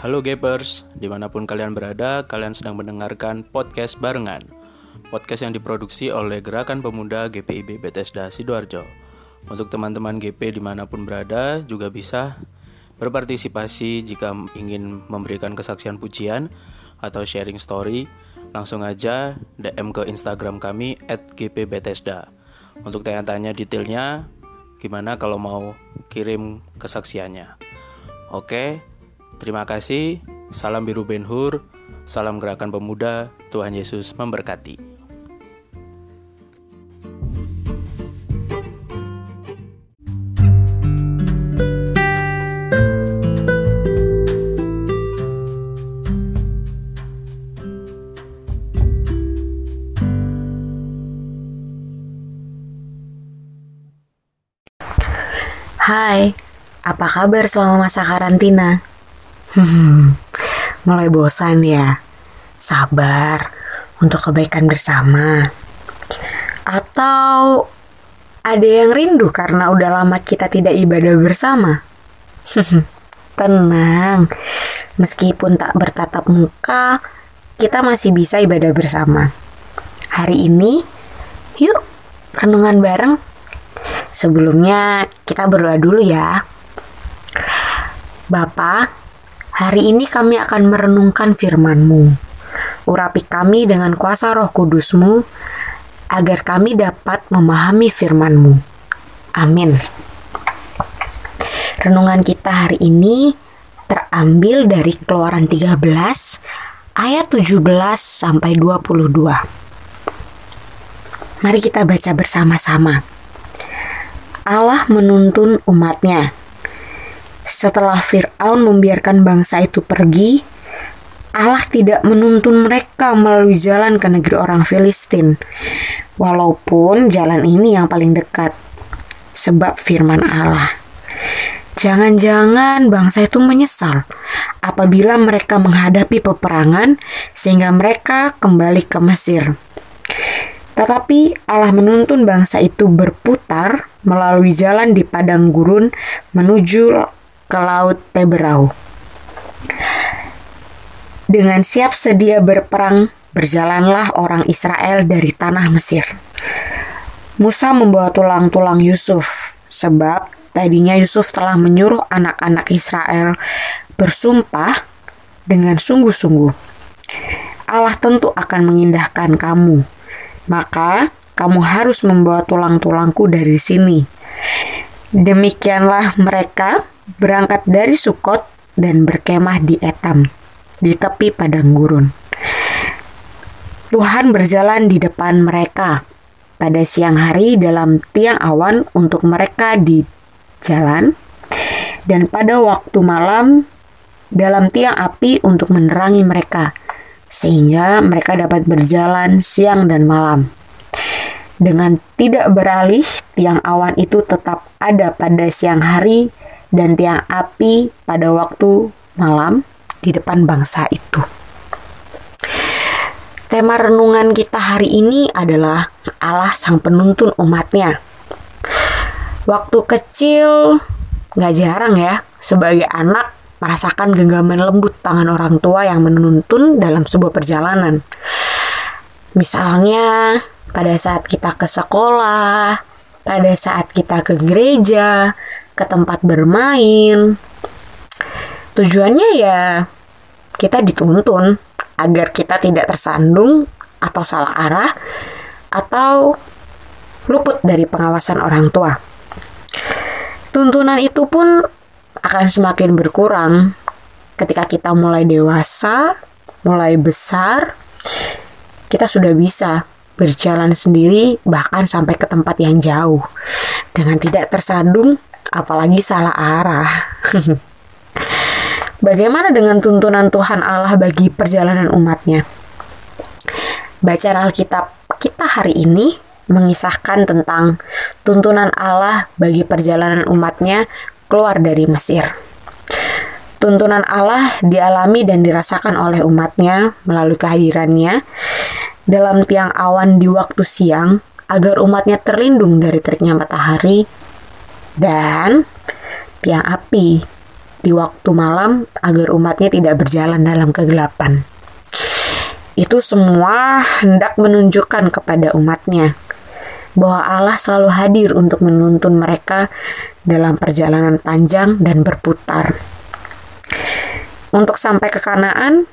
Halo Gapers, di mana pun kalian berada, kalian sedang mendengarkan podcast barengan. Podcast yang diproduksi oleh Gerakan Pemuda GPIB Bethesda Sidoarjo. Untuk teman-teman GP di mana pun berada, juga bisa berpartisipasi jika ingin memberikan kesaksian pujian atau sharing story, langsung aja DM ke Instagram kami at gpbethesda. Untuk tanya-tanya detailnya, gimana kalau mau kirim kesaksiannya. Oke, Terima kasih. Salam biru Ben Hur. Salam gerakan pemuda. Tuhan Yesus memberkati. Hai, apa kabar selama masa karantina? Mulai bosan ya. Sabar untuk kebaikan bersama. Atau ada yang rindu karena udah lama kita tidak ibadah bersama. Tenang, meskipun tak bertatap muka, kita masih bisa ibadah bersama. Hari ini, yuk renungan bareng. Sebelumnya kita berdoa dulu ya. Bapak, Hari ini kami akan merenungkan firman-Mu. Urapi kami dengan kuasa roh kudus-Mu, agar kami dapat memahami firman-Mu. Amin. Renungan kita hari ini terambil dari Keluaran 13 ayat 17 sampai 22. Mari kita baca bersama-sama. Allah menuntun umatnya setelah Firaun membiarkan bangsa itu pergi, Allah tidak menuntun mereka melalui jalan ke negeri orang Filistin, walaupun jalan ini yang paling dekat, sebab firman Allah. Jangan-jangan bangsa itu menyesal apabila mereka menghadapi peperangan sehingga mereka kembali ke Mesir. Tetapi Allah menuntun bangsa itu berputar melalui jalan di padang gurun menuju ke Laut Teberau. Dengan siap sedia berperang, berjalanlah orang Israel dari tanah Mesir. Musa membawa tulang-tulang Yusuf, sebab tadinya Yusuf telah menyuruh anak-anak Israel bersumpah dengan sungguh-sungguh. Allah tentu akan mengindahkan kamu, maka kamu harus membawa tulang-tulangku dari sini. Demikianlah mereka berangkat dari Sukot dan berkemah di Etam, di tepi padang gurun. Tuhan berjalan di depan mereka pada siang hari dalam tiang awan untuk mereka di jalan, dan pada waktu malam dalam tiang api untuk menerangi mereka, sehingga mereka dapat berjalan siang dan malam. Dengan tidak beralih, tiang awan itu tetap ada pada siang hari dan tiang api pada waktu malam di depan bangsa itu. Tema renungan kita hari ini adalah Allah sang penuntun umatnya. Waktu kecil gak jarang ya sebagai anak merasakan genggaman lembut tangan orang tua yang menuntun dalam sebuah perjalanan. Misalnya pada saat kita ke sekolah, pada saat kita ke gereja, ke tempat bermain. Tujuannya ya kita dituntun agar kita tidak tersandung atau salah arah atau luput dari pengawasan orang tua. Tuntunan itu pun akan semakin berkurang ketika kita mulai dewasa, mulai besar, kita sudah bisa berjalan sendiri bahkan sampai ke tempat yang jauh dengan tidak tersandung apalagi salah arah. Bagaimana dengan tuntunan Tuhan Allah bagi perjalanan umatnya? Bacaan Alkitab kita hari ini mengisahkan tentang tuntunan Allah bagi perjalanan umatnya keluar dari Mesir. Tuntunan Allah dialami dan dirasakan oleh umatnya melalui kehadirannya dalam tiang awan di waktu siang agar umatnya terlindung dari teriknya matahari dan tiang api di waktu malam agar umatnya tidak berjalan dalam kegelapan. Itu semua hendak menunjukkan kepada umatnya bahwa Allah selalu hadir untuk menuntun mereka dalam perjalanan panjang dan berputar. Untuk sampai ke Kanaan,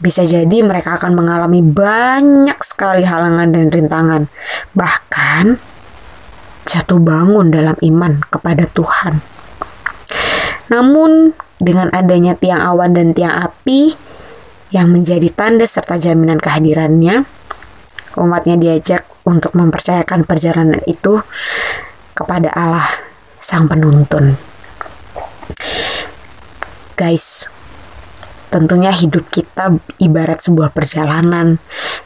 bisa jadi mereka akan mengalami banyak sekali halangan dan rintangan, bahkan jatuh bangun dalam iman kepada Tuhan. Namun, dengan adanya tiang awan dan tiang api yang menjadi tanda serta jaminan kehadirannya, umatnya diajak untuk mempercayakan perjalanan itu kepada Allah, Sang Penuntun. Guys, tentunya hidup kita ibarat sebuah perjalanan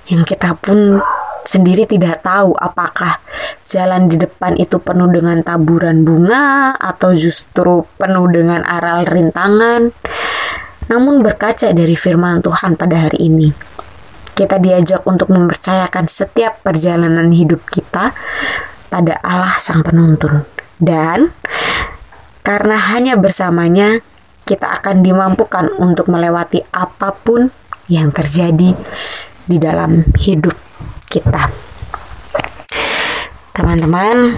yang kita pun sendiri tidak tahu apakah jalan di depan itu penuh dengan taburan bunga atau justru penuh dengan aral rintangan. Namun berkaca dari firman Tuhan pada hari ini, kita diajak untuk mempercayakan setiap perjalanan hidup kita pada Allah Sang Penuntun. Dan karena hanya bersamanya kita akan dimampukan untuk melewati apa pun yang terjadi di dalam hidup kita. Teman-teman,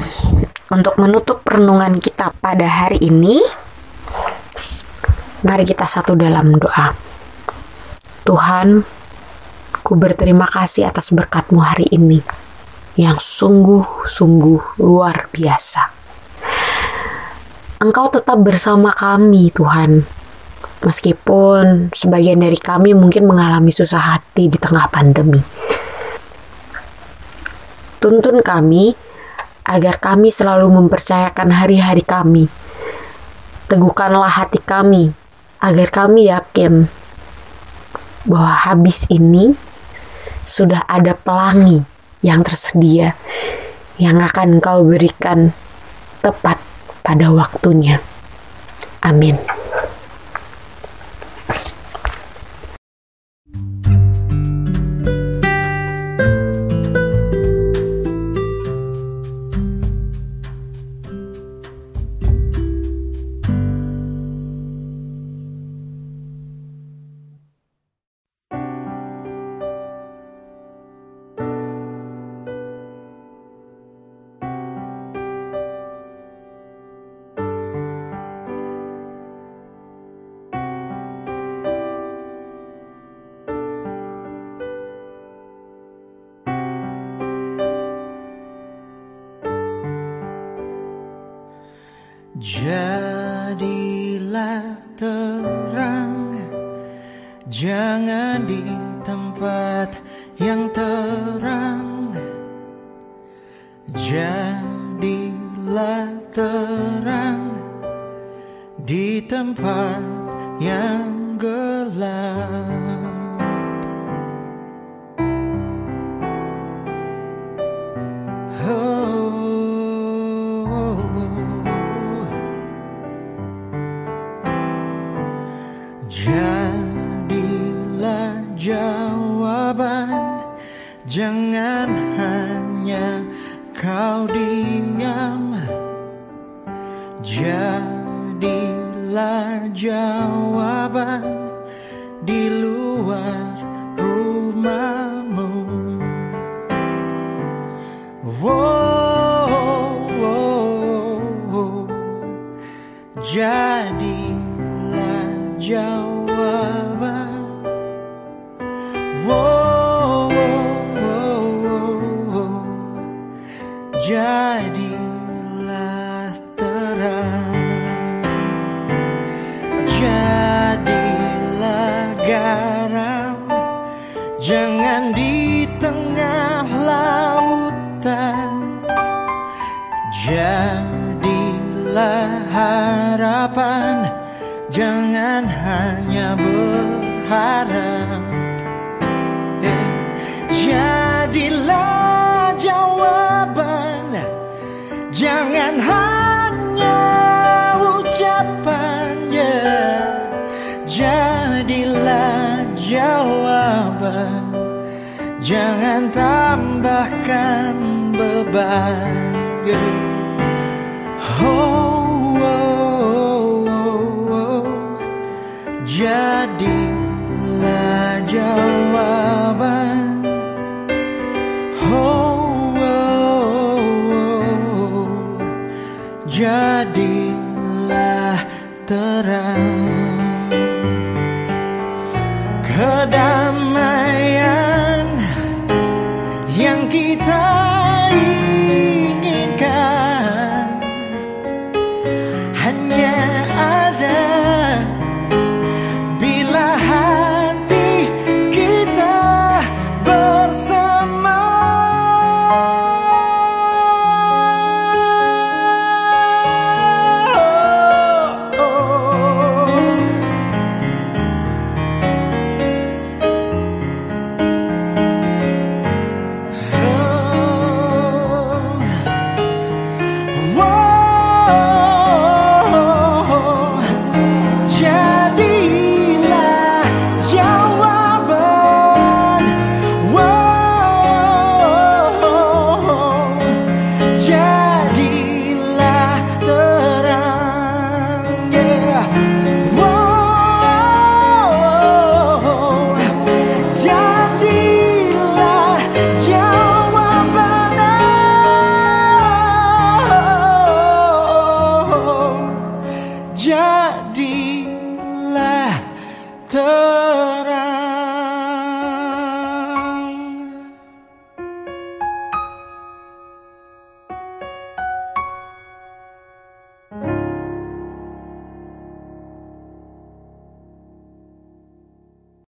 untuk menutup renungan kita pada hari ini, mari kita satu dalam doa. Tuhan, ku berterima kasih atas berkatmu hari ini yang sungguh-sungguh luar biasa. Engkau tetap bersama kami, Tuhan. Meskipun sebagian dari kami mungkin mengalami susah hati di tengah pandemi. Tuntun kami agar kami selalu mempercayakan hari-hari kami. Teguhkanlah hati kami agar kami yakin bahwa habis ini sudah ada pelangi yang tersedia yang akan kau berikan tepat pada waktunya. Amin. Jadilah terang, jangan di tempat yang terang. Jadilah terang di tempat yang Jadilah jawaban. Jangan hanya kau diam. Jadilah jawaban Jadilah garam Jangan di tengah lautan Jadilah harapan. Jangan hanya berharap Jangan tambahkan beban Yeah. Oh, oh, oh, oh. jadilah jawaban oh, oh, oh. jadilah terang